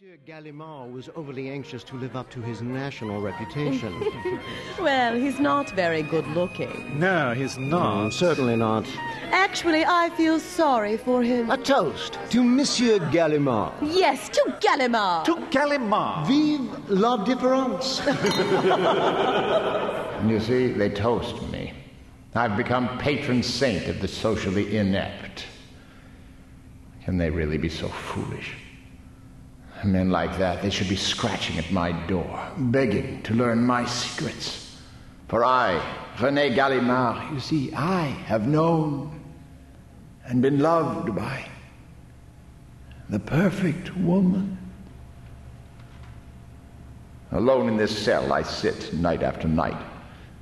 Monsieur Gallimard was overly anxious to live up to his national reputation. Well, he's not very good looking. No, he's not. Mm, certainly not. Actually, I feel sorry for him. A toast to Monsieur Gallimard. Yes, to Gallimard. To Gallimard. Vive la différence. You see, they toast me. I've become patron saint of the socially inept. Can they really be so foolish? Men like that, they should be scratching at my door, begging to learn my secrets. For I, Rene Gallimard, you see, I have known and been loved by the perfect woman. Alone in this cell, I sit night after night,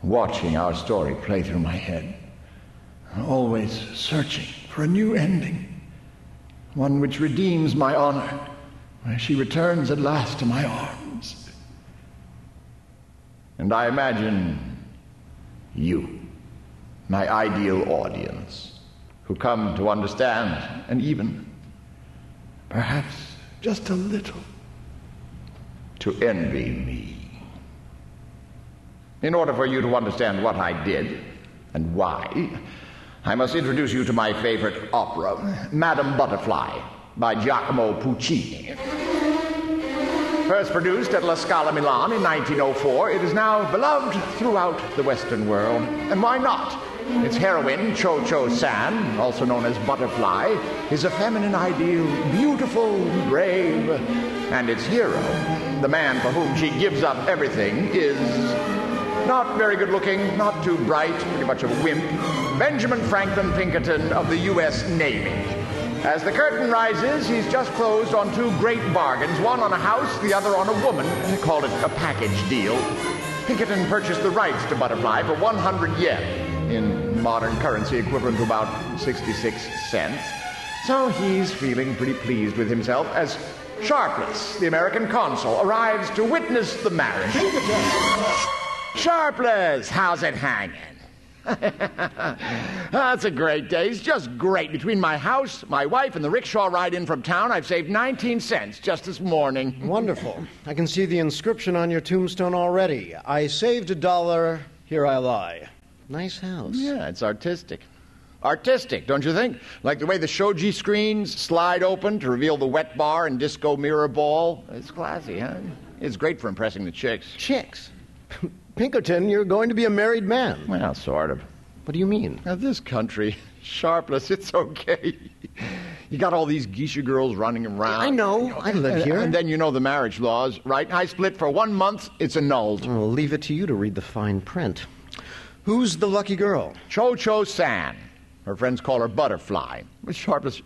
watching our story play through my head, always searching for a new ending, one which redeems my honor, she returns at last to my arms. And I imagine you, my ideal audience, who come to understand and even, perhaps just a little, to envy me. In order for you to understand what I did and why, I must introduce you to my favorite opera, Madame Butterfly, by Giacomo Puccini. First produced at La Scala Milan in 1904, it is now beloved throughout the Western world. And why not? Its heroine, Cho Cho San, also known as Butterfly, is a feminine ideal, beautiful, brave. And its hero, the man for whom she gives up everything, is not very good looking, not too bright, pretty much a wimp, Benjamin Franklin Pinkerton of the U.S. Navy. As the curtain rises, he's just closed on two great bargains, one on a house, the other on a woman. They call it a package deal. Pinkerton purchased the rights to Butterfly for 100 yen, in modern currency equivalent to about 66 cents. So he's feeling pretty pleased with himself as Sharpless, the American consul, arrives to witness the marriage. Sharpless, how's it hanging? That's a great day. It's just great. Between my house, my wife, and the rickshaw ride in from town, I've saved 19 cents just this morning. Wonderful. I can see the inscription on your tombstone already. I saved a dollar, here I lie. Nice house. Yeah, it's artistic. Artistic, don't you think? Like the way the shoji screens slide open to reveal the wet bar and disco mirror ball. It's classy, huh? It's great for impressing the chicks. Chicks. Pinkerton, you're going to be a married man. Well, sort of. What do you mean? Now, this country, sharpless, it's okay. You got all these geisha girls running around. I know. I live And- here. And then you know the marriage laws, right? I split for one month, it's annulled. I'll leave it to you to read the fine print. Who's the lucky girl? Cho Cho San. Her friends call her Butterfly. But Sharpless,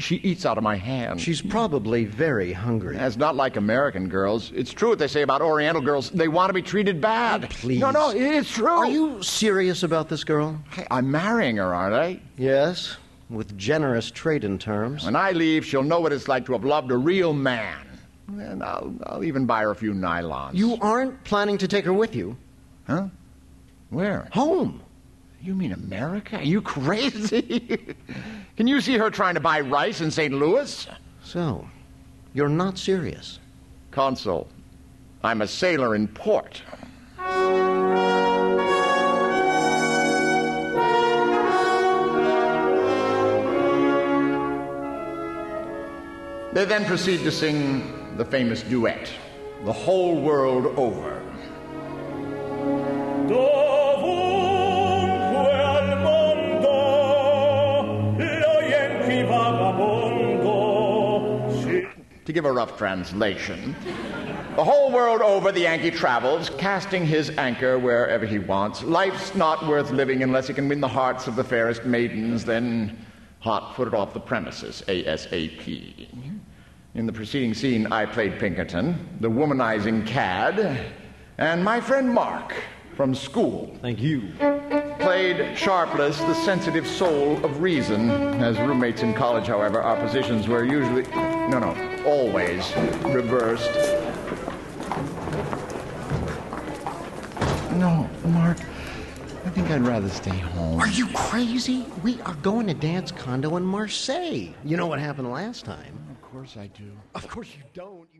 she eats out of my hand. She's probably very hungry. That's not like American girls. It's true what they say about Oriental girls. They want to be treated bad. Please. No, no, it's true. Are you serious about this girl? Hey, I'm marrying her, aren't I? Yes, with generous trade-in terms. When I leave, she'll know what it's like to have loved a real man. And I'll, I'll even buy her a few nylons. You aren't planning to take her with you Huh? Where? home. You mean America? Are you crazy? Can you see her trying to buy rice in St. Louis? So, you're not serious. Consul, I'm a sailor in port. They then proceed to sing the famous duet, The Whole World Over. To give a rough translation, the whole world over the Yankee travels, casting his anchor wherever he wants. Life's not worth living unless he can win the hearts of the fairest maidens, then hot footed off the premises, ASAP. In the preceding scene, I played Pinkerton, the womanizing cad, and my friend Marc from school Thank you. Played Sharpless, the sensitive soul of reason. As roommates in college, however, our positions were usually, no, no, always reversed. No, Marc, I think I'd rather stay home. Are you crazy? We are going to dance condo in Marseille. You know what happened last time. Of course I do. Of course you don't. You